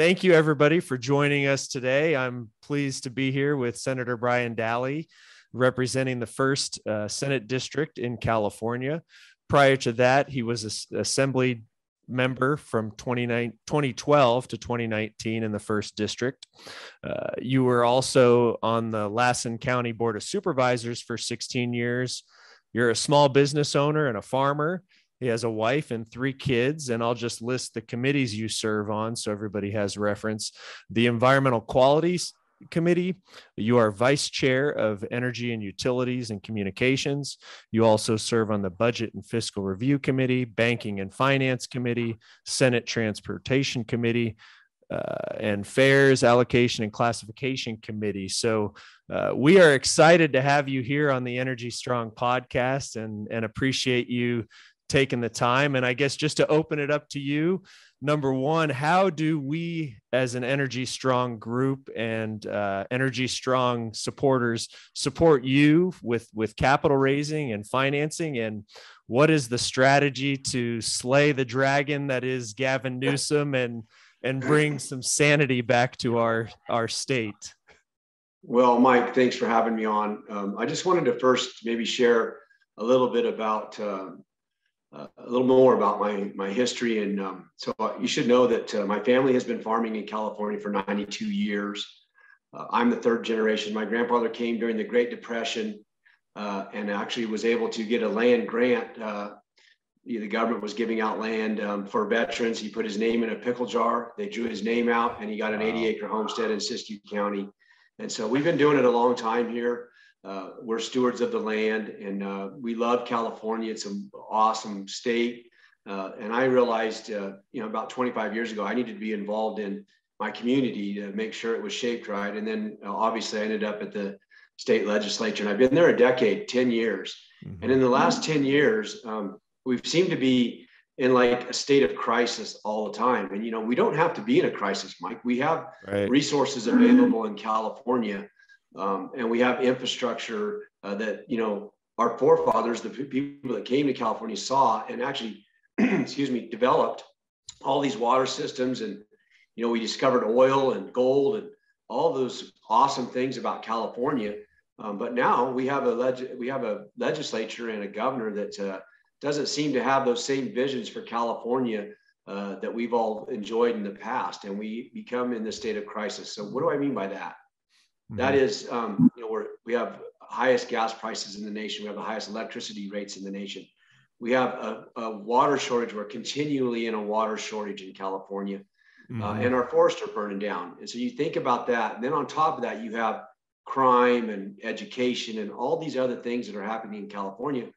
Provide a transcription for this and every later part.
thank you everybody for joining us today. I'm pleased to be here with Senator Brian Dahle, representing the first uh, Senate district in California. Prior to that, he was an assembly member from 2012 to 2019 in the first district. Uh, you were also on the Lassen County Board of Supervisors for 16 years. You're a small business owner and a farmer. He has a wife and three kids, and I'll just list the committees you serve on so everybody has reference. The Environmental Qualities Committee. You are Vice Chair of Energy and Utilities and Communications. You also serve on the Budget and Fiscal Review Committee, Banking and Finance Committee, Senate Transportation Committee, uh, and Fairs Allocation and Classification Committee. So uh, we are excited to have you here on the Energy Strong podcast and, and appreciate you taking the time. And I guess just to open it up to you, number one, how do we as an Energy Strong group and uh, Energy Strong supporters support you with, with capital raising and financing? And what is the strategy to slay the dragon that is Gavin Newsom and and bring some sanity back to our our state? Well, Mike, thanks for having me on. Um, I just wanted to first maybe share a little bit about uh, uh, a little more about my my history. And um, so you should know that uh, my family has been farming in California for 92 years. Uh, I'm the third generation. My grandfather came during the Great Depression uh, and actually was able to get a land grant. Uh, the government was giving out land um, for veterans. He put his name in a pickle jar. They drew his name out, and he got an 80 acre homestead in Siskiyou County. And so we've been doing it a long time here. Uh, we're stewards of the land and uh, we love California. It's an awesome state. Uh, and I realized, uh, you know, about 25 years ago, I needed to be involved in my community to make sure it was shaped right. And then uh, obviously I ended up at the state legislature and I've been there a decade, 10 years. Mm-hmm. And in the last 10 years, um, we've seemed to be in like a state of crisis all the time. And, you know, we don't have to be in a crisis, Mike. We have right. resources available in California um, and we have infrastructure uh, that, you know, our forefathers, the people that came to California saw and actually, excuse me, developed all these water systems. And, you know, we discovered oil and gold and all those awesome things about California. Um, but now we have a leg- we have a legislature and a governor that uh, doesn't seem to have those same visions for California uh, that we've all enjoyed in the past, and we become in the state of crisis. So, what do I mean by that? That mm-hmm. is, um, you know, we're, we have highest gas prices in the nation. We have the highest electricity rates in the nation. We have a, a water shortage. We're continually in a water shortage in California, uh, mm-hmm. uh, and our forests are burning down. And so you think about that. And then on top of that, you have crime and education and all these other things that are happening in California,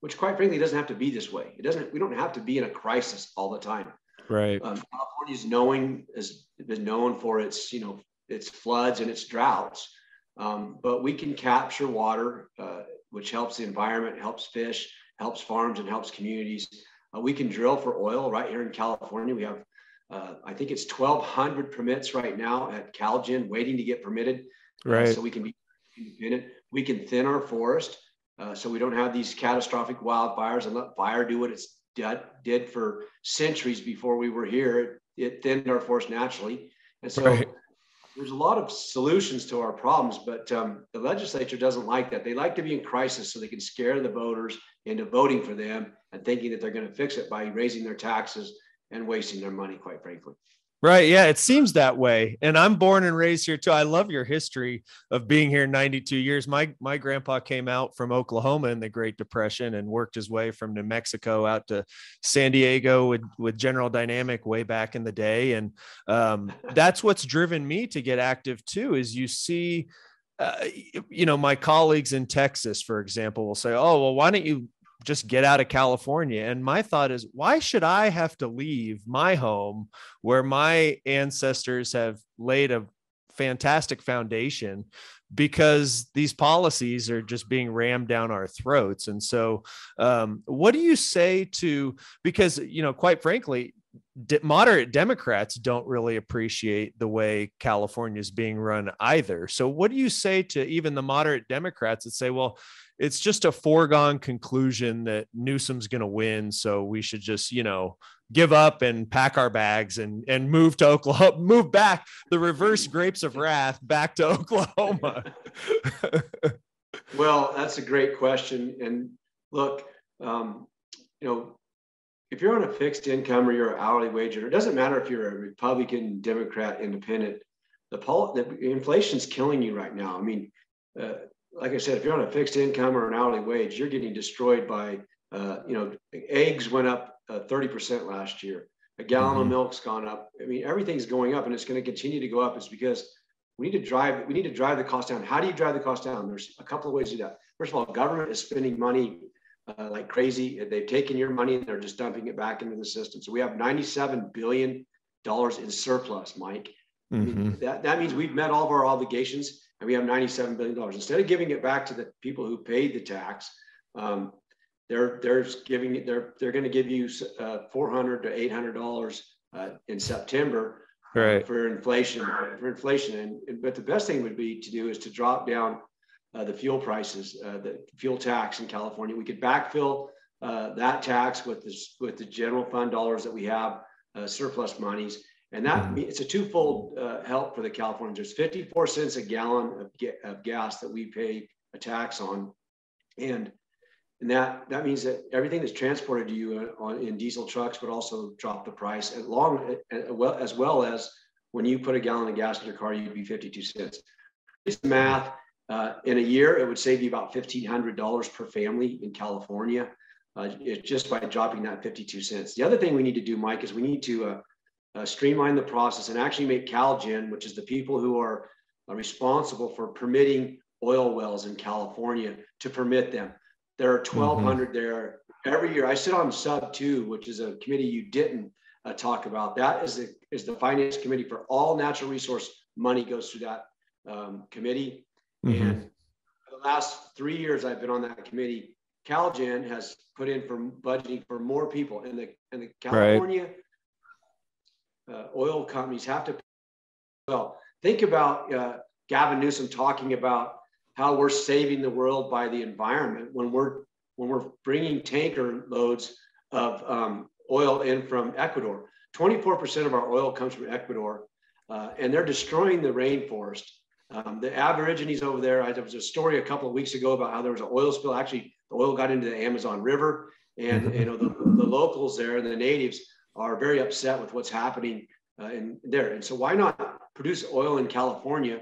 which quite frankly doesn't have to be this way. It doesn't. We don't have to be in a crisis all the time. Right. Um, California is knowing has been known for its you know its floods and its droughts. Um, but we can capture water, uh, which helps the environment, helps fish, helps farms, and helps communities. Uh, we can drill for oil right here in California. We have, uh, I think it's 1,200 permits right now at CalGEM waiting to get permitted. Uh, right. so we can be independent. We can thin our forest uh, so we don't have these catastrophic wildfires and let fire do what it's did, did for centuries before we were here. It, it thinned our forest naturally. And so right there's a lot of solutions to our problems, but um, the legislature doesn't like that. They like to be in crisis so they can scare the voters into voting for them and thinking that they're going to fix it by raising their taxes and wasting their money, quite frankly. Right. Yeah. It seems that way. And I'm born and raised here too. I love your history of being here 92 years. My my grandpa came out from Oklahoma in the Great Depression and worked his way from New Mexico out to San Diego with, with General Dynamic way back in the day. And um, that's what's driven me to get active too, is you see uh, you know, my colleagues in Texas, for example, will say, "Oh, well, why don't you just get out of California. And my thought is, why should I have to leave my home where my ancestors have laid a fantastic foundation because these policies are just being rammed down our throats. And so, um, what do you say to, because, you know, quite frankly, de- moderate Democrats don't really appreciate the way California is being run either. So, what do you say to even the moderate Democrats that say, well, it's just a foregone conclusion that Newsom's going to win, so we should just, you know, give up and pack our bags and and move to Oklahoma, move back the reverse grapes of wrath back to Oklahoma. well, that's a great question, and look, um, you know, if you're on a fixed income or you're an hourly wage earner, it doesn't matter if you're a Republican, Democrat, Independent. The, pol- the inflation's killing you right now. I mean, uh, like I said, if you're on a fixed income or an hourly wage, you're getting destroyed by, uh, you know, eggs went up uh, 30% last year. A gallon mm-hmm. of milk's gone up. I mean, everything's going up, and it's going to continue to go up. It's because we need to drive. We need to drive the cost down. How do you drive the cost down? There's a couple of ways to do that. First of all, government is spending money uh, like crazy. They've taken your money and they're just dumping it back into the system. So we have 97 billion dollars in surplus, Mike. Mm-hmm. that, that means we've met all of our obligations and we have 97 billion dollars. Instead of giving it back to the people who paid the tax, um, they're they're giving it. They're they're going to give you uh, 400 to 800 dollars uh, in September right. for inflation for inflation. And, and but the best thing would be to do is to drop down uh, the fuel prices, uh, the fuel tax in California. We could backfill uh, that tax with this with the general fund dollars that we have, uh, surplus monies, and that mm-hmm. it's a twofold uh, help for the Californians. There's 54 cents a gallon of, ga- of gas that we pay a tax on, and and that that means that everything that's transported to you uh, on, in diesel trucks would also drop the price, as long well as well as when you put a gallon of gas in your car, you'd be 52 cents. It's math uh, in a year, it would save you about $1,500 per family in California uh, just by dropping that 52 cents. The other thing we need to do, Mike, is we need to uh, uh streamline the process and actually make CalGEM, which is the people who are responsible for permitting oil wells in California, to permit them. There are 1,200 mm-hmm. there every year. I sit on Sub 2, which is a committee you didn't uh, talk about. That is the, is the finance committee for all natural resource money goes through that um, committee. Mm-hmm. And the last three years I've been on that committee, CalGEM has put in for budgeting for more people, and the and the California right. uh, oil companies have to. Well, think about uh, Gavin Newsom talking about how we're saving the world by the environment when we're when we're bringing tanker loads of um, oil in from Ecuador. 24% of our oil comes from Ecuador, uh, and they're destroying the rainforest. Um, the Aborigines over there, I, there was a story a couple of weeks ago about how there was an oil spill. Actually, the oil got into the Amazon River, and mm-hmm. you know the, the locals there, the natives, are very upset with what's happening uh, in there. And so, why not produce oil in California,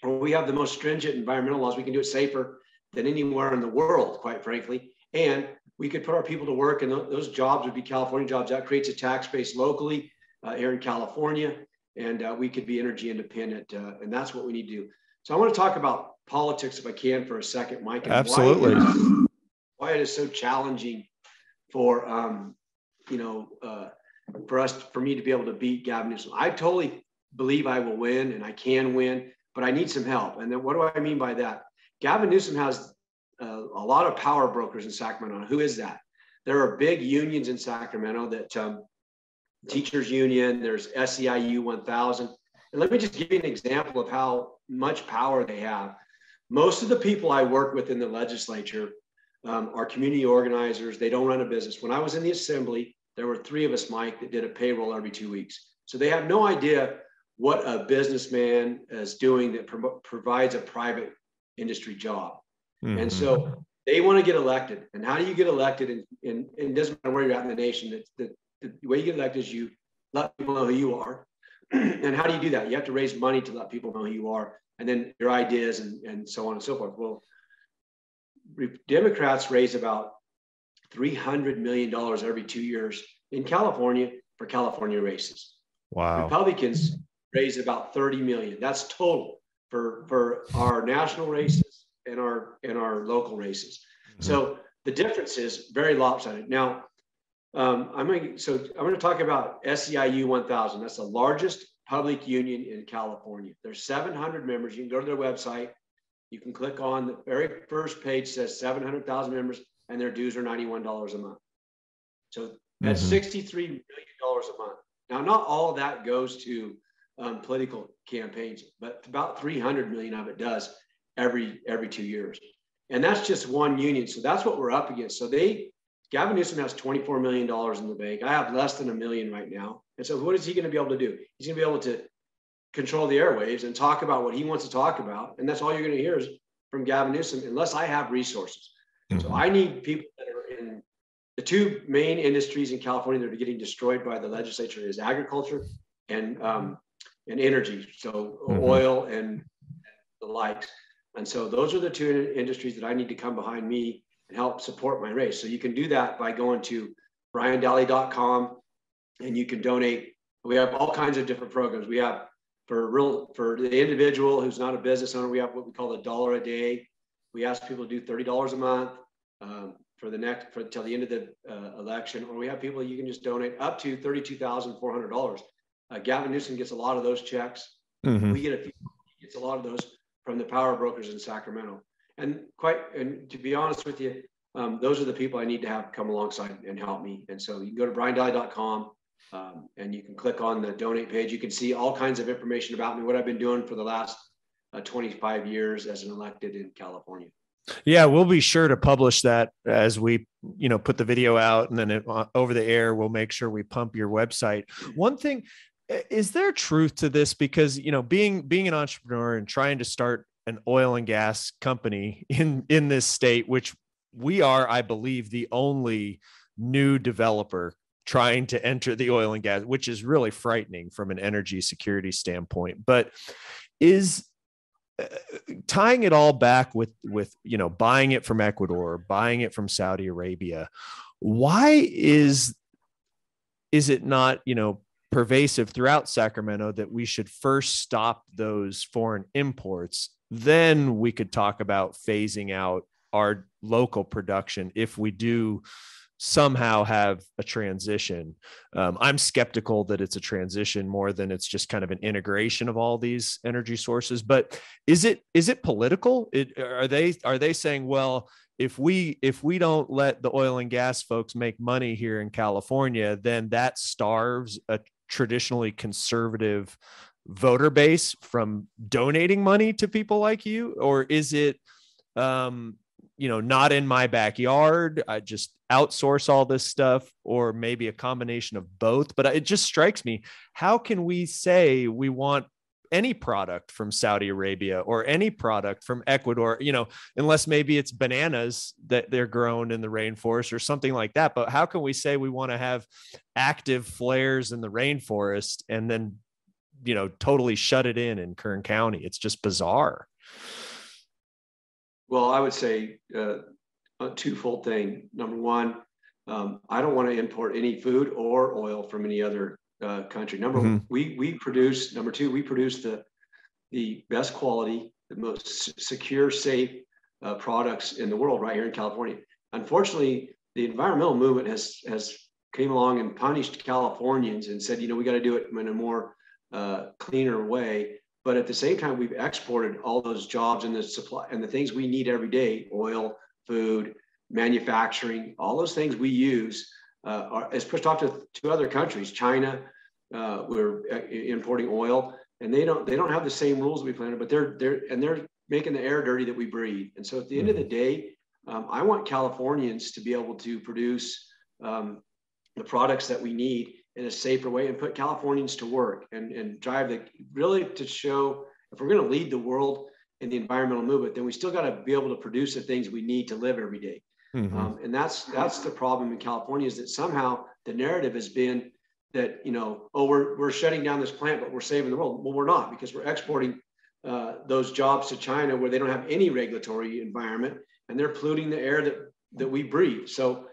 where we have the most stringent environmental laws? We can do it safer than anywhere in the world, quite frankly. And we could put our people to work, and th- those jobs would be California jobs. That creates a tax base locally uh, here in California and uh, we could be energy independent. Uh, and that's what we need to do. So I want to talk about politics, if I can, for a second, Mike. Absolutely. Why it, is, why it is so challenging for um, you know uh, for us for me to be able to beat Gavin Newsom. I totally believe I will win and I can win, but I need some help. And then what do I mean by that? Gavin Newsom has uh, a lot of power brokers in Sacramento. Who is that? There are big unions in Sacramento that um, teachers union, there's SEIU 1000. And let me just give you an example of how much power they have. Most of the people I work with in the legislature um, are community organizers. They don't run a business. When I was in the assembly, there were three of us, Mike, that did a payroll every two weeks. So they have no idea what a businessman is doing that pro- provides a private industry job. Mm-hmm. And so they want to get elected. And how do you get elected? And, and, and it doesn't matter where you're at in the nation. That, that the way you get elected is you let people know who you are. and how do you do that? You have to raise money to let people know who you are, and then your ideas and, and so on and so forth. Well, Democrats raise about $300 million every two years in California for California races. Wow. Republicans raise about 30 million. That's total for, for our national races and our and our local races. Mm-hmm. So the difference is very lopsided. Now, um, I'm going to, so I'm going to talk about SEIU 1000. That's the largest public union in California. There's 700 members. You can go to their website. You can click on the very first page says 700,000 members and their dues are $91 a month. So that's mm-hmm. $63 million a month. Now, not all of that goes to um, political campaigns, but about 300 million of it does every every two years. And that's just one union. So that's what we're up against. So they, Gavin Newsom has $24 million in the bank. I have less than a million right now. And so what is he going to be able to do? He's going to be able to control the airwaves and talk about what he wants to talk about. And that's all you're going to hear is from Gavin Newsom, unless I have resources. Mm-hmm. So I need people that are in the two main industries in California that are getting destroyed by the legislature is agriculture and um, and energy. So mm-hmm. oil and the likes. And so those are the two industries that I need to come behind me and help support my race. So you can do that by going to briandahle.com and you can donate. We have all kinds of different programs. We have for real for the individual who's not a business owner, we have what we call a dollar a day. We ask people to do thirty dollars a month um, for the next for until the end of the uh, election, or we have people you can just donate up to thirty-two thousand four hundred dollars. Uh, Gavin Newsom gets a lot of those checks. Mm-hmm. We get a few. He gets a lot of those from the power brokers in Sacramento. And quite and to be honest with you, um, those are the people I need to have come alongside and help me. And so you can go to briandahle.com um, and you can click on the donate page. You can see all kinds of information about me, what I've been doing for the last uh, 25 years as an elected in California. Yeah, we'll be sure to publish that as we, you know, put the video out, and then it, uh, over the air, we'll make sure we pump your website. One thing, is there truth to this? Because you know, being being an entrepreneur and trying to start an oil and gas company in in this state, which we are, I believe, the only new developer trying to enter the oil and gas, which is really frightening from an energy security standpoint. But is uh, tying it all back with with you know buying it from Ecuador, buying it from Saudi Arabia, why is is it not you know pervasive throughout Sacramento that we should first stop those foreign imports? Then we could talk about phasing out our local production if we do somehow have a transition. Um, I'm skeptical that it's a transition more than it's just kind of an integration of all these energy sources. But is it is it political? It, are they are they saying, well, if we if we don't let the oil and gas folks make money here in California, then that starves a traditionally conservative voter base from donating money to people like you, or is it? Um, you know, not in my backyard. I just outsource all this stuff, or maybe a combination of both. But it just strikes me how can we say we want any product from Saudi Arabia or any product from Ecuador, you know, unless maybe it's bananas that they're grown in the rainforest or something like that. But how can we say we want to have active flares in the rainforest and then, you know, totally shut it in in Kern County? It's just bizarre. Well, I would say uh, a twofold thing. Number one, um, I don't want to import any food or oil from any other uh, country. Number mm-hmm. we we produce. Number two, we produce the the best quality, the most secure, safe uh, products in the world right here in California. Unfortunately, the environmental movement has has came along and punished Californians and said, you know, we got to do it in a more uh, cleaner way. But at the same time, we've exported all those jobs and the supply and the things we need every day oil, food, manufacturing, all those things we use uh, are, is pushed off to, to other countries. China, uh, we're uh, importing oil, and they don't they don't have the same rules we planted, but they're they're and they're making the air dirty that we breathe. And so at the end of the day, um, I want Californians to be able to produce um, the products that we need in a safer way and put Californians to work and, and drive the really to show if we're going to lead the world in the environmental movement, then we still got to be able to produce the things we need to live every day. Mm-hmm. Um, and that's that's the problem in California is that somehow the narrative has been that you know oh we're we're shutting down this plant but we're saving the world. Well, we're not because we're exporting uh, those jobs to China where they don't have any regulatory environment and they're polluting the air that that we breathe. So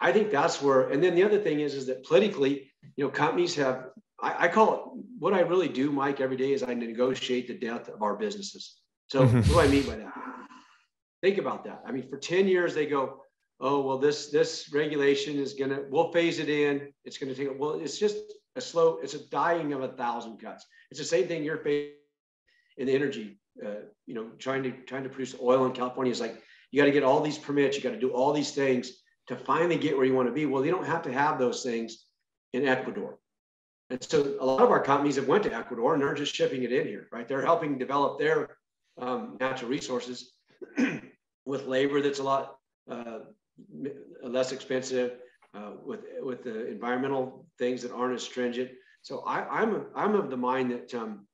I think that's where. And then the other thing is is that politically you know, companies have, I, I, call it what I really do, Mike, every day is I negotiate the death of our businesses. So mm-hmm. what do I mean by that? Think about that. I mean, for 10 years, they go, oh, well, this, this regulation is going to, we'll phase it in. It's going to take, well, it's just a slow, it's a dying of a thousand cuts. It's the same thing you're facing in the energy, uh, you know, trying to, trying to produce oil in California is like, you got to get all these permits, you got to do all these things to finally get where you want to be. Well, you don't have to have those things in Ecuador. And so a lot of our companies have went to Ecuador and they're just shipping it in here, right? They're helping develop their um, natural resources with labor that's a lot uh, less expensive, uh, with with the environmental things that aren't as stringent. So I, am I'm, I'm of the mind that um,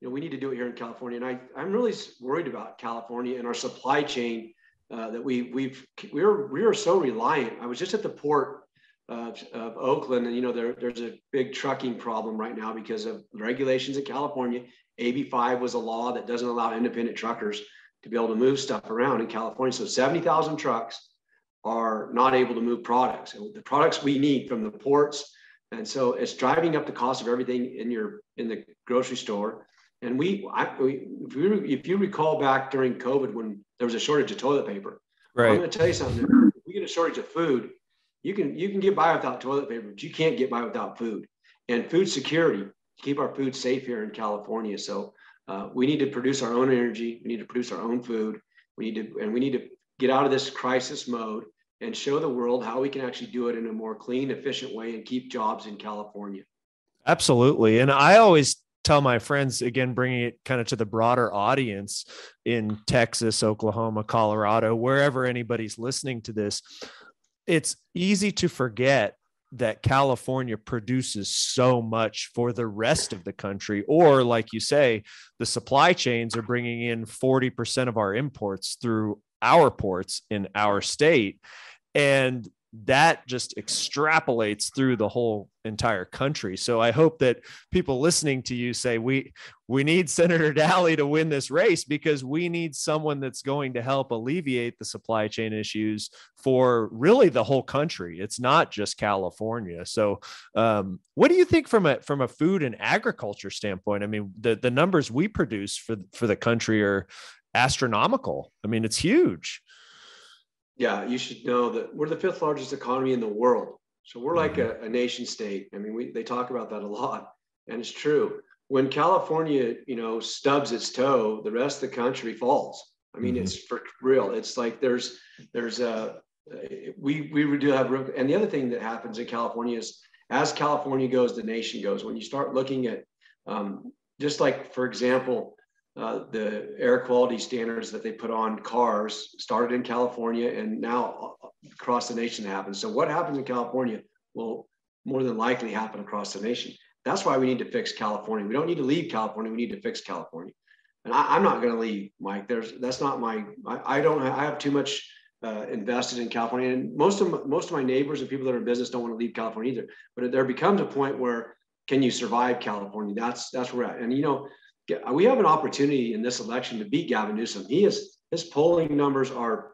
you know we need to do it here in California, and I I'm really worried about California and our supply chain uh, that we we've we're we're so reliant. I was just at the port of, of Oakland, and you know there there's a big trucking problem right now because of regulations in California. AB5 was a law that doesn't allow independent truckers to be able to move stuff around in California. So 70,000 trucks are not able to move products. And the products we need from the ports. And so it's driving up the cost of everything in your in the grocery store. And we, I, we if, you, if you recall back during COVID when there was a shortage of toilet paper, right. I'm going to tell you something. If we get a shortage of food, you can you can get by without toilet paper, but you can't get by without food. And food security, keep our food safe here in California. So uh, we need to produce our own energy. We need to produce our own food. We need to, and we need to get out of this crisis mode and show the world how we can actually do it in a more clean, efficient way and keep jobs in California. Absolutely. And I always tell my friends, again, bringing it kind of to the broader audience in Texas, Oklahoma, Colorado, wherever anybody's listening to this, it's easy to forget that California produces so much for the rest of the country. Or, like you say, the supply chains are bringing in 40% of our imports through our ports in our state. And that just extrapolates through the whole entire country. So I hope that people listening to you say we we need Senator Dahle to win this race because we need someone that's going to help alleviate the supply chain issues for really the whole country. It's not just California. So um, what do you think from a from a food and agriculture standpoint? I mean, the the numbers we produce for for the country are astronomical. I mean, it's huge yeah, you should know that we're the fifth largest economy in the world. So we're like mm-hmm. a, a, nation state. I mean, we, they talk about that a lot, and it's true. When California, you know, stubs its toe, the rest of the country falls. I mean, mm-hmm. it's for real. It's like there's there's a we we do have and the other thing that happens in California is as California goes, the nation goes. When you start looking at um, just like for example, uh, the air quality standards that they put on cars started in California and now across the nation happens. So what happens in California will more than likely happen across the nation. That's why we need to fix California. We don't need to leave California. We need to fix California. And I, am not going to leave, Mike. There's that's not my. I, I don't. I have too much uh, invested in California, and most of most of my neighbors and people that are in business don't want to leave California either. But there becomes a point where can you survive California? That's that's where we're at. And you know, we have an opportunity in this election to beat Gavin Newsom. He is his polling numbers are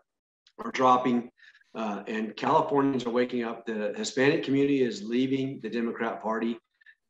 are dropping, uh, and Californians are waking up. The Hispanic community is leaving the Democrat Party,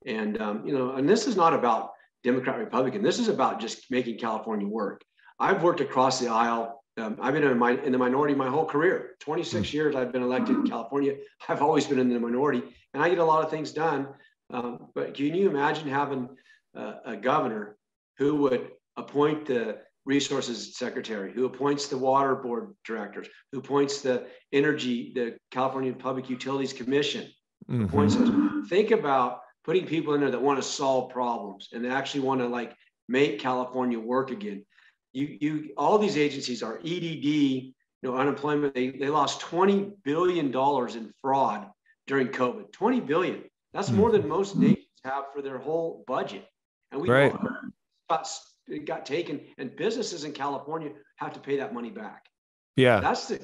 and um, you know, and this is not about Democrat Republican. This is about just making California work. I've worked across the aisle. Um, I've been in, my, in the minority my whole career. 26 hmm. years I've been elected in California. I've always been in the minority, and I get a lot of things done. Um, but can you imagine having uh, a governor who would appoint the resources secretary, who appoints the water board directors, who appoints the energy, the California Public Utilities Commission, mm-hmm. appoints those. Think about putting people in there that want to solve problems and they actually want to like make California work again. You, you, all these agencies are EDD, you know, unemployment. They, they lost $20 billion in fraud during COVID. 20 billion. That's more than most mm-hmm. nations have for their whole budget. And we right got, it got taken, and businesses in California have to pay that money back. Yeah, that's the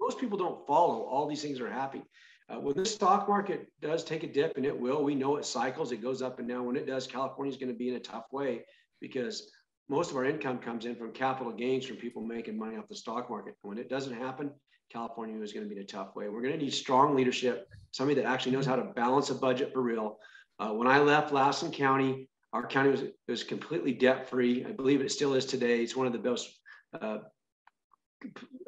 most people don't follow. All these things are happening. Uh, when the stock market does take a dip, and it will, we know it cycles, it goes up and down. When it does, California is going to be in a tough way because most of our income comes in from capital gains from people making money off the stock market. When it doesn't happen, California is going to be in a tough way. We're going to need strong leadership, somebody that actually knows how to balance a budget for real. Uh, when I left Lassen County, our county was, was completely debt free. I believe it still is today. It's one of the most uh,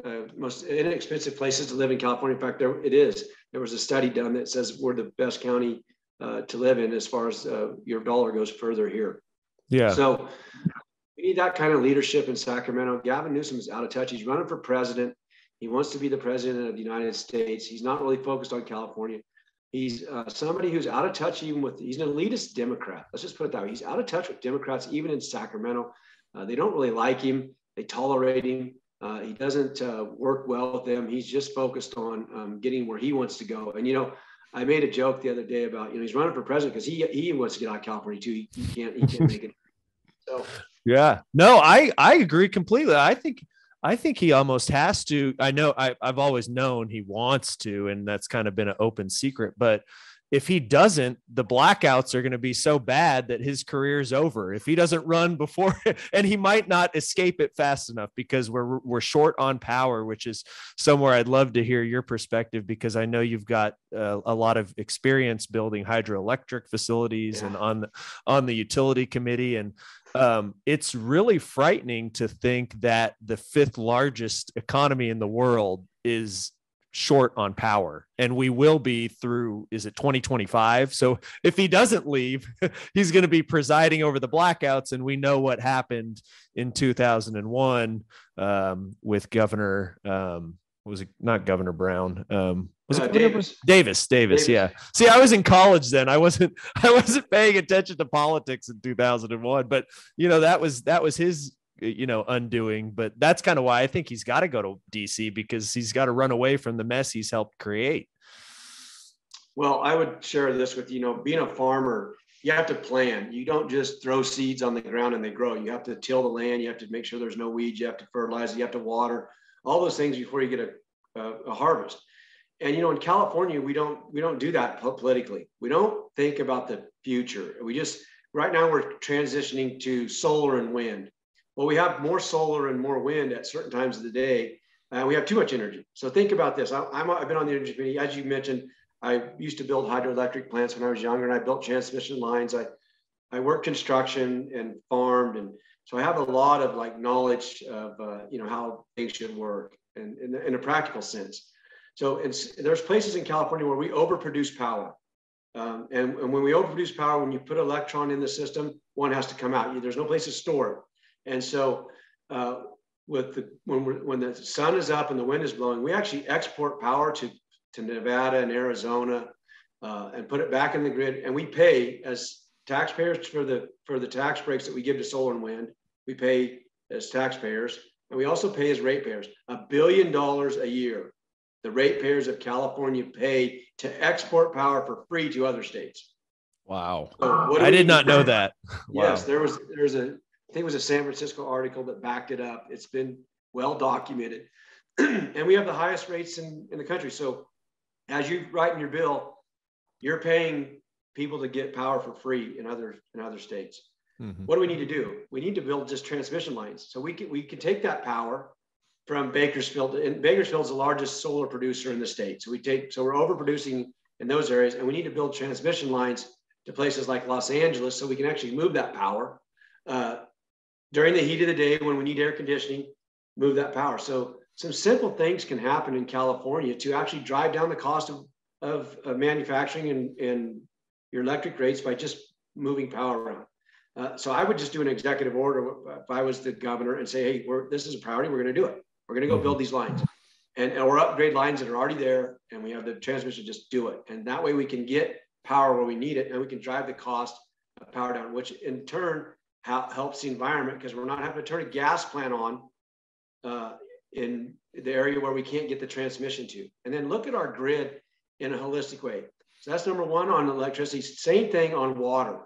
uh, most inexpensive places to live in California. In fact, there it is. There was a study done that says we're the best county uh, to live in as far as uh, your dollar goes further here. Yeah. So we need that kind of leadership in Sacramento. Gavin Newsom is out of touch. He's running for president. He wants to be the president of the United States. He's not really focused on California. He's uh, somebody who's out of touch even with, he's an elitist Democrat. Let's just put it that way. He's out of touch with Democrats, even in Sacramento. Uh, they don't really like him. They tolerate him. Uh, he doesn't uh, work well with them. He's just focused on um, getting where he wants to go. And, you know, I made a joke the other day about, you know, he's running for president because he, he wants to get out of California too. He, he can't, he can't make it. So, yeah, no, I, I agree completely. I think, I think he almost has to. I know I, I've always known he wants to, and that's kind of been an open secret. But if he doesn't, the blackouts are going to be so bad that his career is over. If he doesn't run before, and he might not escape it fast enough because we're we're short on power, which is somewhere I'd love to hear your perspective because I know you've got uh, a lot of experience building hydroelectric facilities yeah. and on the on the utility committee and um, it's really frightening to think that the fifth largest economy in the world is short on power. And we will be through is it 2025 so if he doesn't leave he's going to be presiding over the blackouts and we know what happened in 2001 um, with governor um, was it not governor brown? Um, was uh, it Davis. Davis? Davis, yeah. See, I was in college then. I wasn't I wasn't paying attention to politics in 2001, but you know, that was that was his you know undoing but that's kind of why i think he's got to go to dc because he's got to run away from the mess he's helped create well i would share this with you know being a farmer you have to plan you don't just throw seeds on the ground and they grow you have to till the land you have to make sure there's no weeds you have to fertilize you have to water all those things before you get a, a, a harvest and you know in california we don't we don't do that politically. We don't think about the future. We just right now we're transitioning to solar and wind. Well we have more solar and more wind at certain times of the day and we have too much energy. So think about this. I, am i've been on the energy committee. As you mentioned i used to build hydroelectric plants when i was younger and i built transmission lines. I i worked construction and farmed and so i have a lot of like knowledge of uh, you know how things should work and in, in a practical sense so there's places in California where we overproduce power. Um, and, and, when we overproduce power, when you put electron in the system, one has to come out. There's no place to store it. And so uh, with the, when, when the sun is up and the wind is blowing, we actually export power to, to Nevada and Arizona uh, and put it back in the grid. And we pay as taxpayers for the, for the tax breaks that we give to solar and wind. We pay as taxpayers. And we also pay as ratepayers a billion dollars a year the ratepayers of California pay to export power for free to other states. Wow. So I did not know that. Wow. Yes, there was there's a I think it was a San Francisco article that backed it up. It's been well documented. and we have the highest rates in, in the country. So as you write in your bill, you're paying people to get power for free in other in other states. Mm-hmm. What do we need to do? We need to build just transmission lines. So we can we can take that power from Bakersfield. And is the largest solar producer in the state. So we take, so we're overproducing in those areas, and we need to build transmission lines to places like Los Angeles so we can actually move that power uh, during the heat of the day when we need air conditioning. Move that power. So some simple things can happen in California to actually drive down the cost of, of, of manufacturing and, and your electric rates by just moving power around. Uh, so I would just do an executive order if I was the governor and say, hey, this is a priority. We're going to do it. We're going to go build these lines and, or upgrade lines that are already there. And we have the transmission, just do it. And that way we can get power where we need it and we can drive the cost of power down, which in turn helps the environment because we're not having to turn a gas plant on uh, in the area where we can't get the transmission to. And then look at our grid in a holistic way. So that's number one on electricity. Same thing on water.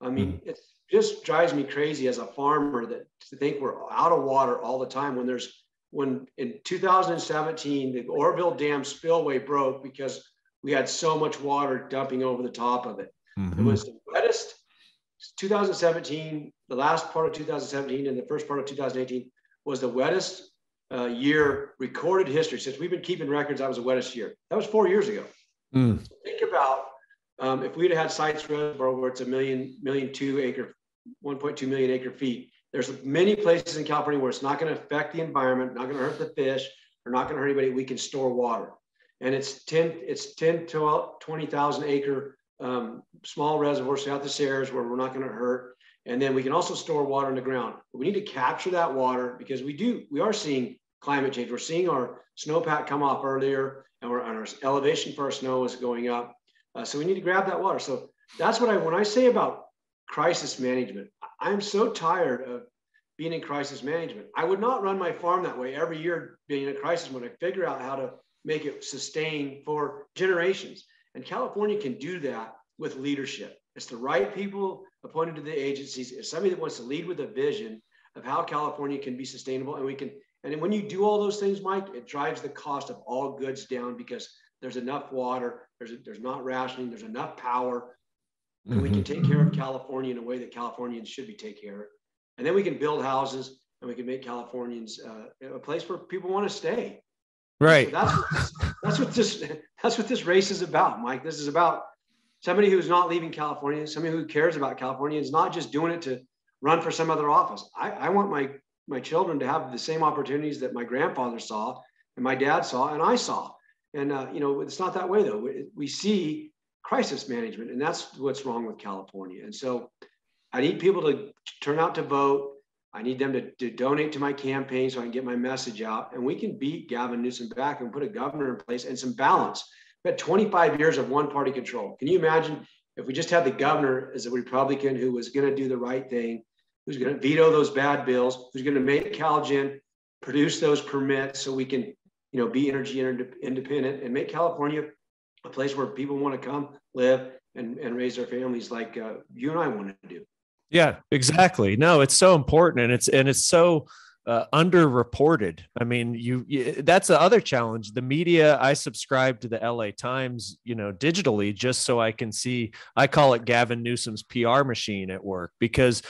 I mean, mm-hmm. it just drives me crazy as a farmer that to think we're out of water all the time when there's when in 2017 the Oroville Dam spillway broke because we had so much water dumping over the top of it. Mm-hmm. It was the wettest 2017, the last part of 2017 and the first part of 2018 was the wettest uh, year recorded history. Since we've been keeping records, that was the wettest year. That was four years ago. Mm. So think about um, if we'd had sites reservoir where it's a million, million two acre, 1.2 million acre feet, there's many places in California where it's not going to affect the environment, not going to hurt the fish, or not going to hurt anybody. We can store water, and it's 10, it's 10 to 20,000 acre um, small reservoirs throughout the Sierras where we're not going to hurt. And then we can also store water in the ground. We need to capture that water because we do, we are seeing climate change. We're seeing our snowpack come off earlier, and, we're, and our elevation for our snow is going up. Uh, so we need to grab that water. So that's what I when I say about crisis management. I'm so tired of being in crisis management. I would not run my farm that way every year being in a crisis when I figure out how to make it sustain for generations. And California can do that with leadership. It's the right people appointed to the agencies. It's somebody that wants to lead with a vision of how California can be sustainable. And we can, and when you do all those things, Mike, it drives the cost of all goods down because there's enough water, there's, there's not rationing, there's enough power, and mm-hmm. we can take care of California in a way that Californians should be taken care of. And then we can build houses and we can make Californians uh, a place where people want to stay. Right. So that's what this, that's what this that's what this race is about, Mike. This is about somebody who's not leaving California, somebody who cares about California, is not just doing it to run for some other office. I, I want my my children to have the same opportunities that my grandfather saw and my dad saw and I saw. And uh, you know, it's not that way though. We, we see crisis management, and that's what's wrong with California. And so, I need people to turn out to vote. I need them to, to donate to my campaign so I can get my message out. And we can beat Gavin Newsom back and put a governor in place and some balance. We've had 25 years of one party control. Can you imagine if we just had the governor as a Republican who was going to do the right thing, who's going to veto those bad bills, who's going to make CalGEM produce those permits so we can, you know, be energy independent and make California a place where people want to come live and, and raise their families like uh, you and I want to do. Yeah, exactly. No, it's so important, and it's and it's so uh, underreported. I mean, you, you, that's the other challenge. The media. I subscribe to the L.A. Times, you know, digitally, just so I can see. I call it Gavin Newsom's PR machine at work because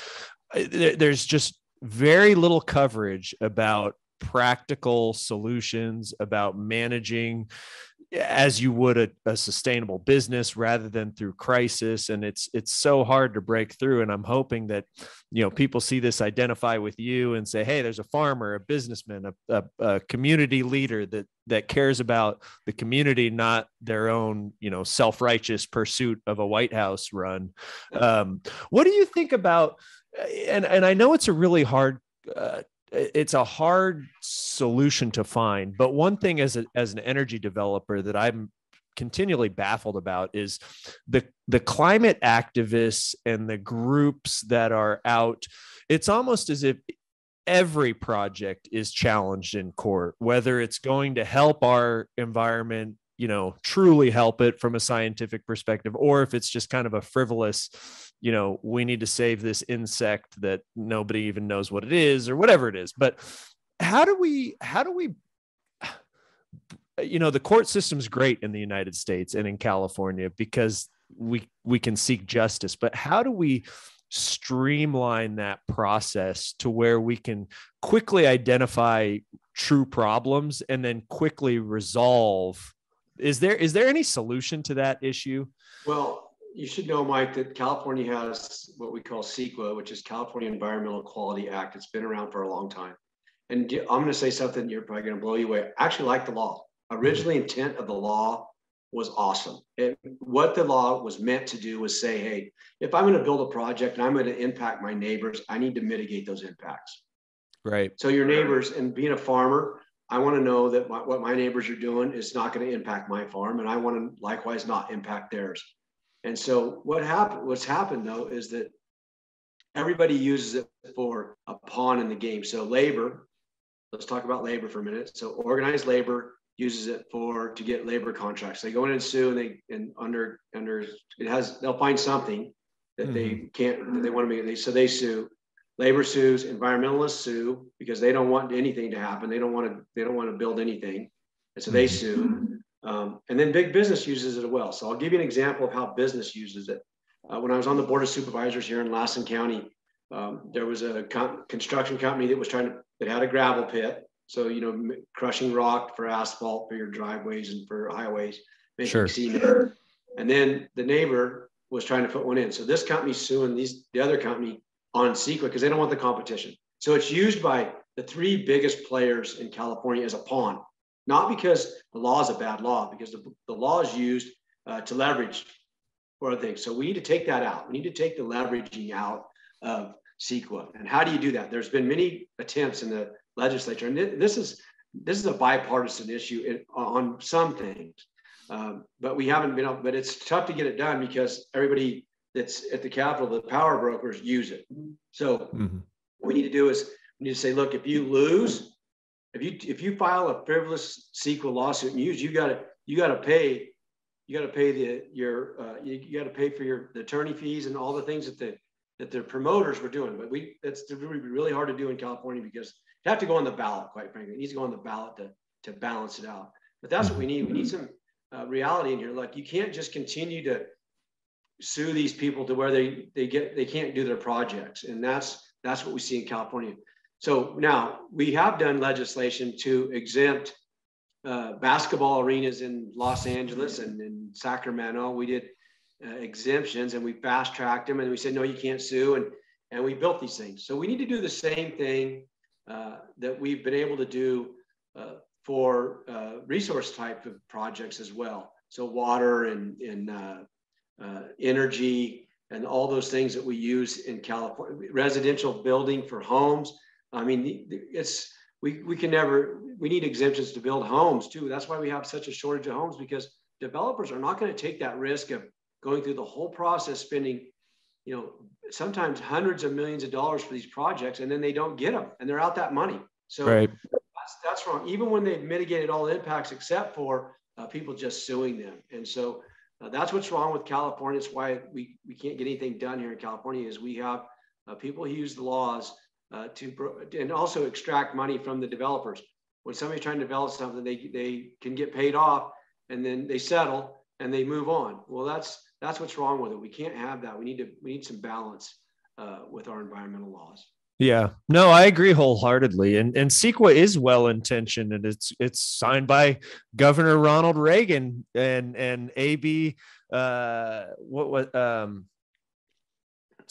uh, there's just very little coverage about practical solutions about managing as you would a, a, sustainable business rather than through crisis. And it's it's so hard to break through. And i'm hoping that you know people see this identify with you and say hey there's a farmer a businessman a, a, a community leader that that cares about the community not their own you know self-righteous pursuit of a white house run. Um, what do you think about and and i know it's a really hard uh, it's a hard solution to find but one thing as a, as an energy developer that i'm continually baffled about is the the climate activists and the groups that are out it's almost as if every project is challenged in court whether it's going to help our environment you know truly help it from a scientific perspective or if it's just kind of a frivolous you know we need to save this insect that nobody even knows what it is or whatever it is. But how do we how do we you know the court system's great in the united states and in california because we we can seek justice but how do we streamline that process to where we can quickly identify true problems and then quickly resolve is there is there any solution to that issue well you should know, Mike, that California has what we call CEQA, which is California Environmental Quality Act. It's been around for a long time. And I'm going to say something you're probably going to blow you away. I actually like the law. Originally, intent of the law was awesome. It, what the law was meant to do was say, hey, if I'm going to build a project and I'm going to impact my neighbors, I need to mitigate those impacts. Right. So your neighbors, and being a farmer, I want to know that my, what my neighbors are doing is not going to impact my farm, and I want to likewise not impact theirs. And so what happened, what's happened though, is that everybody uses it for a pawn in the game. So labor, let's talk about labor for a minute. So organized labor uses it for to get labor contracts. They go in and sue and they and under under it has they'll find something that mm-hmm. they can't that they want to make. They so they sue. Labor sues, environmentalists sue because they don't want anything to happen. They don't want to they don't want to build anything. And so they mm-hmm. sue. Um, and then big business uses it as well. So I'll give you an example of how business uses it. Uh, when I was on the board of supervisors here in Lassen County, um, there was a con- construction company that was trying to that had a gravel pit. So you know, m- crushing rock for asphalt for your driveways and for highways, making sure. cement. And then the neighbor was trying to put one in. So this company's suing these the other company on CEQA because they don't want the competition. So it's used by the three biggest players in California as a pawn not because the law is a bad law, because the, the law is used uh, to leverage for other things. So we need to take that out. We need to take the leveraging out of CEQA. And how do you do that? There's been many attempts in the legislature, and this is this is a bipartisan issue in, on some things, um, but we haven't been able. But it's tough to get it done because everybody that's at the Capitol, the power brokers use it. So mm-hmm. what we need to do is we need to say, look, if you lose, if you if you file a frivolous CEQA lawsuit and use, you got to you got to pay you got to pay the your uh, you, you got to pay for your the attorney fees and all the things that the that the promoters were doing. But we that's really really hard to do in California because you have to go on the ballot. Quite frankly, it needs to go on the ballot to to balance it out. But that's what we need. We need some uh, reality in here. Like you can't just continue to sue these people to where they they get they can't do their projects, and that's that's what we see in California. So now we have done legislation to exempt uh, basketball arenas in Los Angeles and in Sacramento. We did uh, exemptions and we fast tracked them and we said, no, you can't sue. And, and we built these things. So we need to do the same thing uh, that we've been able to do uh, for uh, resource type of projects as well. So water and, and uh, energy and all those things that we use in California, residential building for homes. I mean, it's, we, we can never, we need exemptions to build homes too. That's why we have such a shortage of homes because developers are not going to take that risk of going through the whole process, spending, you know, sometimes hundreds of millions of dollars for these projects, and then they don't get them, and they're out that money. So right. that's, that's wrong. Even when they've mitigated all impacts, except for uh, people just suing them, and so uh, that's what's wrong with California. It's why we we can't get anything done here in California. Is we have uh, people who use the laws uh, to and also extract money from the developers. When somebody's trying to develop something, they they can get paid off, and then they settle and they move on. Well, that's that's what's wrong with it. We can't have that. We need to we need some balance uh, with our environmental laws. Yeah, no, I agree wholeheartedly. And and CEQA is well intentioned, and it's it's signed by Governor Ronald Reagan and and AB. Uh, what what um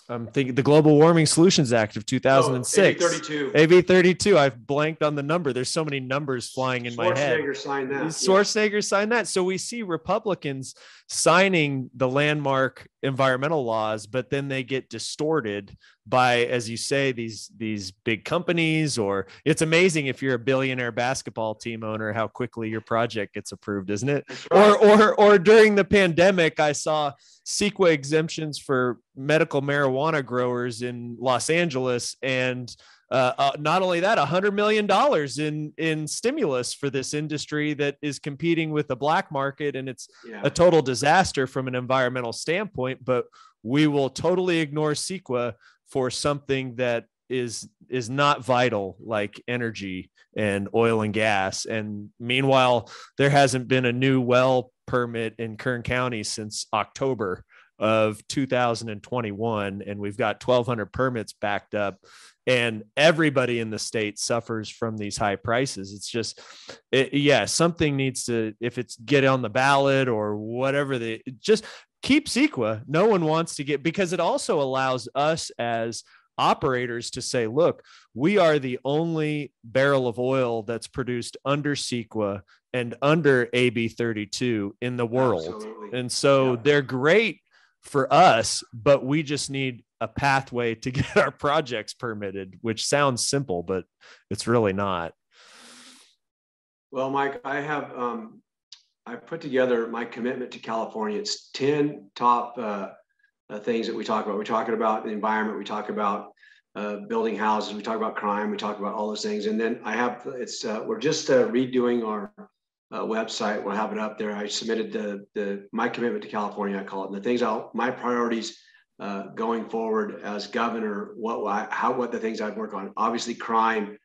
I'm thinking the Global Warming Solutions Act of 2006. Oh, AB 32. AB 32. I've blanked on the number. There's so many numbers flying in my head. Schwarzenegger signed that. Schwarzenegger yeah. signed that. So we see Republicans signing the landmark environmental laws, but then they get distorted by, as you say, these these big companies. Or it's amazing if you're a billionaire basketball team owner, how quickly your project gets approved, isn't it? Right. Or or or during the pandemic, I saw CEQA exemptions for medical marijuana growers in Los Angeles, and uh, uh, not only that, a hundred million dollars in in stimulus for this industry that is competing with the black market, and it's yeah. a total disaster from an environmental standpoint. But we will totally ignore CEQA for something that is is not vital like energy and oil and gas and meanwhile there hasn't been a new well permit in Kern County since October of 2021 and we've got 1200 permits backed up and everybody in the state suffers from these high prices it's just it, yeah something needs to if it's get on the ballot or whatever the just keep CEQA no one wants to get because it also allows us as operators to say, look, we are the only barrel of oil that's produced under CEQA and under AB 32 in the world. Absolutely. And so yeah. they're great for us, but we just need a pathway to get our projects permitted, which sounds simple, but it's really not. Well, Mike, I have um, I put together my commitment to California. It's ten top uh, uh, things that we talk about. We're talking about the environment. We talk about uh, building houses. We talk about crime. We talk about all those things. And then I have it's uh, we're just uh, redoing our uh, website. We'll have it up there. I submitted the the my commitment to California. I call it and the things I'll my priorities. Uh, going forward as governor, what I, how what the things I'd work on. Obviously, crime,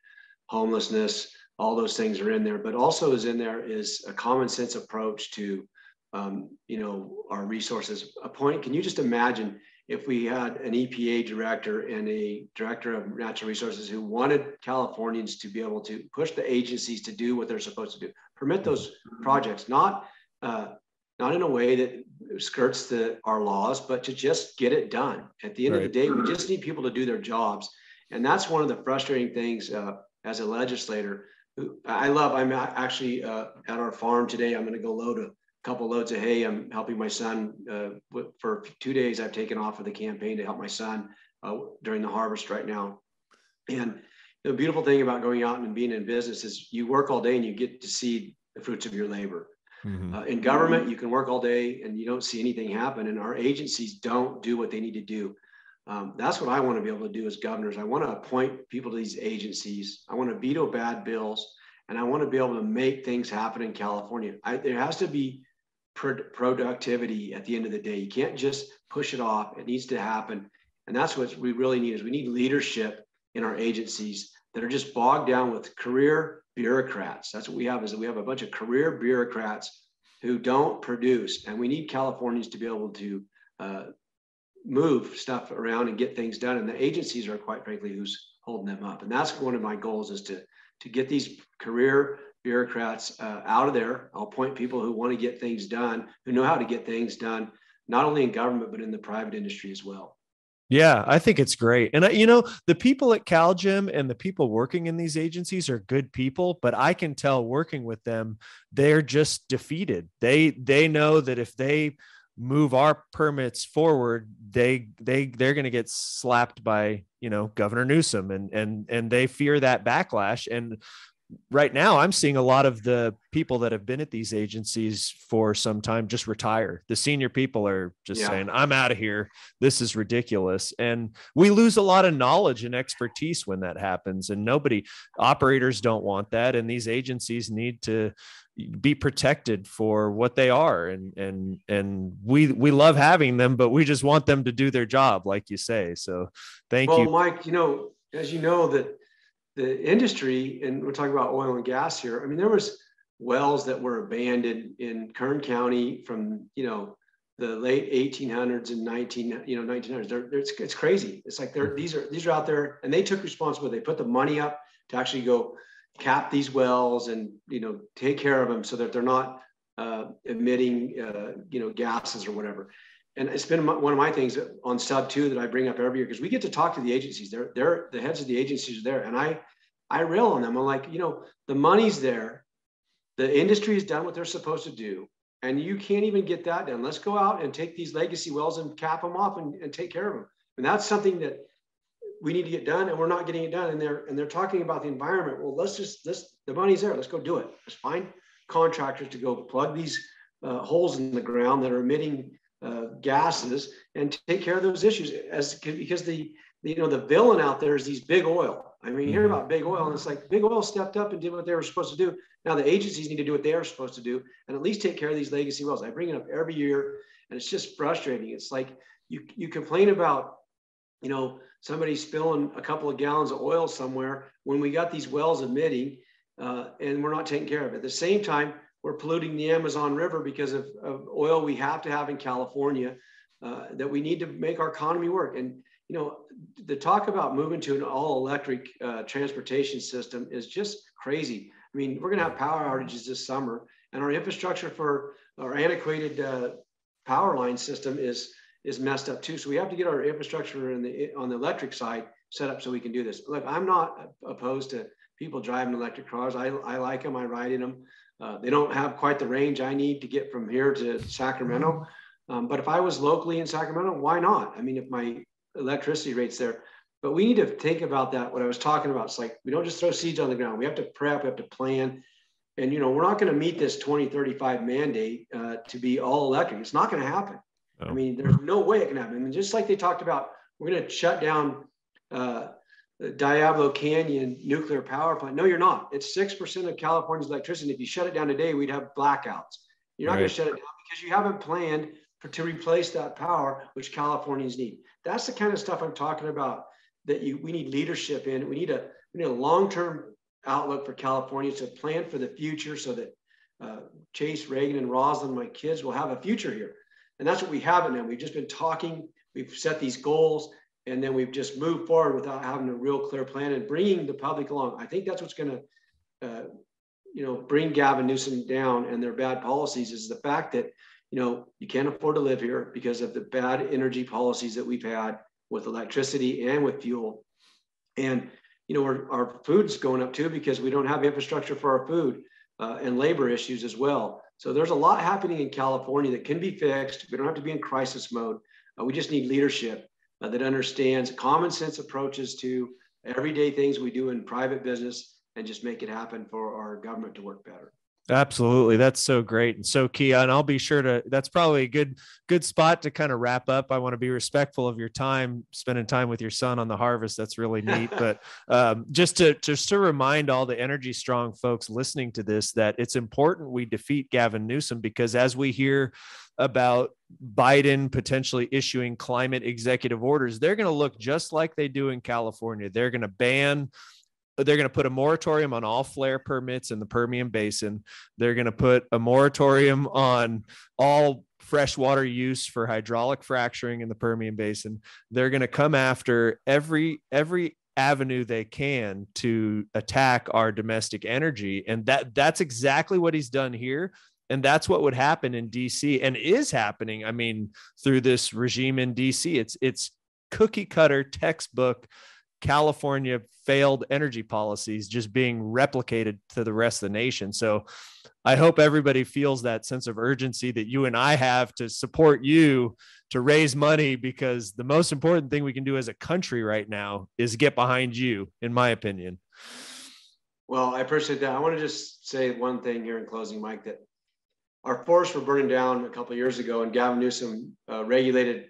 homelessness, all those things are in there. But also is in there is a common sense approach to um, you know, our resources. A point, can you just imagine if we had an EPA director and a director of natural resources who wanted Californians to be able to push the agencies to do what they're supposed to do, permit those projects, not uh, not in a way that skirts the our laws, but to just get it done. At the end right. of the day, we just need people to do their jobs, and that's one of the frustrating things uh, as a legislator. I love. I'm actually uh, at our farm today. I'm going to go load a couple loads of hay. I'm helping my son uh, for two days. I've taken off of the campaign to help my son uh, during the harvest right now. And the beautiful thing about going out and being in business is you work all day and you get to see the fruits of your labor. Mm-hmm. Uh, in government, you can work all day and you don't see anything happen, and our agencies don't do what they need to do. Um, that's what I want to be able to do as governors. I want to appoint people to these agencies. I want to veto bad bills, and I want to be able to make things happen in California. I, there has to be pro- productivity at the end of the day. You can't just push it off. It needs to happen, and that's what we really need. Is we need leadership in our agencies that are just bogged down with career bureaucrats. That's what we have. Is that we have a bunch of career bureaucrats who don't produce, and we need Californians to be able to uh, move stuff around and get things done. And the agencies are quite frankly who's holding them up. And that's one of my goals is to to get these career bureaucrats uh, out of there. I'll point people who want to get things done, who know how to get things done, not only in government but in the private industry as well. Yeah, I think it's great. And you know, the people at CalGEM and the people working in these agencies are good people, but I can tell working with them, they're just defeated. They they know that if they move our permits forward, they they they're going to get slapped by you know Governor Newsom, and and and they fear that backlash. And right now, I'm seeing a lot of the people that have been at these agencies for some time just retire. The senior people are just yeah. saying, "I'm out of here. This is ridiculous," and we lose a lot of knowledge and expertise when that happens. And nobody operators don't want that, and these agencies need to be protected for what they are and and and we we love having them but we just want them to do their job like you say so thank well, you mike you know as you know that the industry and we're talking about oil and gas here i mean there was wells that were abandoned in kern county from you know the late 1800s and 19 you know 1900s they're, they're, it's, it's crazy. It's like they're these are these are out there and they took responsibility. They put the money up to actually go cap these wells and you know take care of them so that they're not uh, emitting uh, you know gases or whatever. And it's been one of my things on sub two that I bring up every year because we get to talk to the agencies. They're they're the heads of the agencies are there, and I I rail on them. I'm like, you know, the money's there, the industry has done what they're supposed to do, and you can't even get that done. Let's go out and take these legacy wells and cap them off and, and take care of them. And that's something that we need to get done and we're not getting it done and they're and they're talking about the environment well let's just let's the money's there let's go do it let's find contractors to go plug these uh, holes in the ground that are emitting uh, gases and take care of those issues as because the, the, you know the villain out there is these big oil i mean you hear mm-hmm. about big oil and it's like big oil stepped up and did what they were supposed to do now the agencies need to do what they are supposed to do and at least take care of these legacy wells i bring it up every year and it's just frustrating it's like you you complain about you know somebody spilling a couple of gallons of oil somewhere when we got these wells emitting uh, and we're not taking care of it. At the same time, we're polluting the Amazon River because of, of oil we have to have in California uh, that we need to make our economy work. And, you know, the talk about moving to an all electric uh, transportation system is just crazy. I mean, we're going to have power outages this summer, and our infrastructure for our antiquated uh, power line system is is messed up too. So we have to get our infrastructure in the, on the electric side set up so we can do this. Look, I'm not opposed to people driving electric cars. I, I like them. I ride in them. Uh, they don't have quite the range I need to get from here to Sacramento. Um, but if I was locally in Sacramento, why not? I mean, if my electricity rate's there, but we need to think about that. What I was talking about, it's like we don't just throw seeds on the ground. We have to prep, we have to plan. And, you know, we're not going to meet this 2035 mandate uh, to be all electric. It's not going to happen. Oh. I mean, there's no way it can happen. I mean, just like they talked about, we're going to shut down uh, Diablo Canyon nuclear power plant. No, you're not. It's 6% of California's electricity. If you shut it down today, we'd have blackouts. You're not right. going to shut it down because you haven't planned for, to replace that power, which Californians need. That's the kind of stuff I'm talking about that you, we need leadership in. We need a, we need a long-term outlook for California to plan for the future so that uh, Chase, Reagan, and Roslyn, my kids, will have a future here. And that's what we haven't done. We've just been talking, we've set these goals, and then we've just moved forward without having a real clear plan and bringing the public along. I think that's what's going to, uh, you know, bring Gavin Newsom down and their bad policies is the fact that, you know, you can't afford to live here because of the bad energy policies that we've had with electricity and with fuel. And, you know, our, food's going up too because we don't have infrastructure for our food uh, and labor issues as well. So there's a lot happening in California that can be fixed. We don't have to be in crisis mode. Uh, we just need leadership uh, that understands common sense approaches to everyday things we do in private business and just make it happen for our government to work better. Absolutely. That's so great and so key. And I'll be sure to that's probably a good good spot to kind of wrap up. I want to be respectful of your time, spending time with your son on the harvest. That's really neat. but um, just to just to remind all the energy strong folks listening to this that it's important we defeat Gavin Newsom because as we hear about Biden potentially issuing climate executive orders, they're going to look just like they do in California. They're going to ban they're going to put a moratorium on all flare permits in the Permian Basin. They're going to put a moratorium on all freshwater use for hydraulic fracturing in the Permian Basin. They're going to come after every every avenue they can to attack our domestic energy and that that's exactly what he's done here and that's what would happen in DC and is happening I mean through this regime in DC it's it's cookie cutter textbook California failed energy policies just being replicated to the rest of the nation. So I hope everybody feels that sense of urgency that you and I have to support you to raise money because the most important thing we can do as a country right now is get behind you, in my opinion. Well, I appreciate that. I want to just say one thing here in closing, Mike, that our forests were burning down a couple years ago, and Gavin Newsom uh, regulated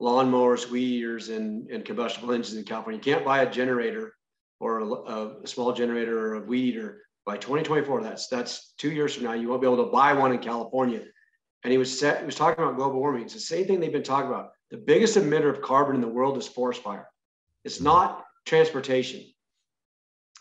lawnmowers, weed eaters, and, and combustible engines in California. You can't buy a generator or a, a small generator or a weed eater by 2024. That's that's two years from now. You won't be able to buy one in California. And he was set, he was talking about global warming. It's the same thing they've been talking about. The biggest emitter of carbon in the world is forest fire. It's not transportation.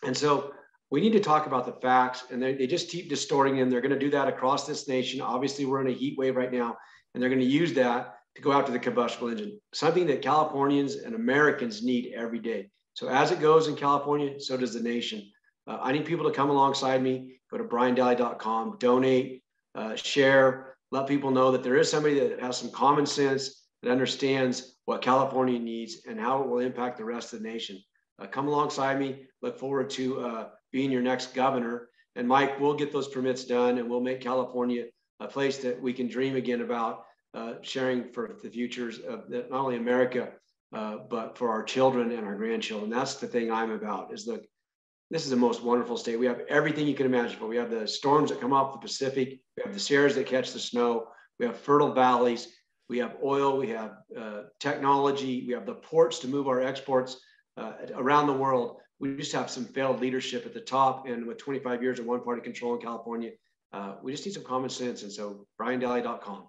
And so we need to talk about the facts, and they, just keep distorting them. They're going to do that across this nation. Obviously, we're in a heat wave right now, and they're going to use that to go after the combustible engine, something that Californians and Americans need every day. So as it goes in California, so does the nation. Uh, I need people to come alongside me. Go to briandahle.com, donate, uh, share, let people know that there is somebody that has some common sense that understands what California needs and how it will impact the rest of the nation. Uh, come alongside me. Look forward to uh, being your next governor. And Mike, we'll get those permits done and we'll make California a place that we can dream again about uh, sharing for the futures of not only America, uh, but for our children and our grandchildren. That's the thing I'm about is look, this is the most wonderful state. We have everything you can imagine for. We have the storms that come off the Pacific. We have the Sierras that catch the snow. We have fertile valleys. We have oil. We have uh, technology. We have the ports to move our exports uh, around the world. We just have some failed leadership at the top. And with 25 years of one party control in California, uh, we just need some common sense. And so, briandahle.com.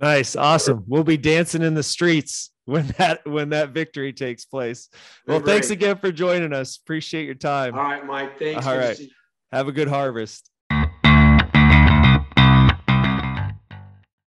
Nice, awesome. We'll be dancing in the streets when that when that victory takes place. Well, thanks again for joining us. Appreciate your time. All right, Mike. Thanks. All right. Have a good harvest.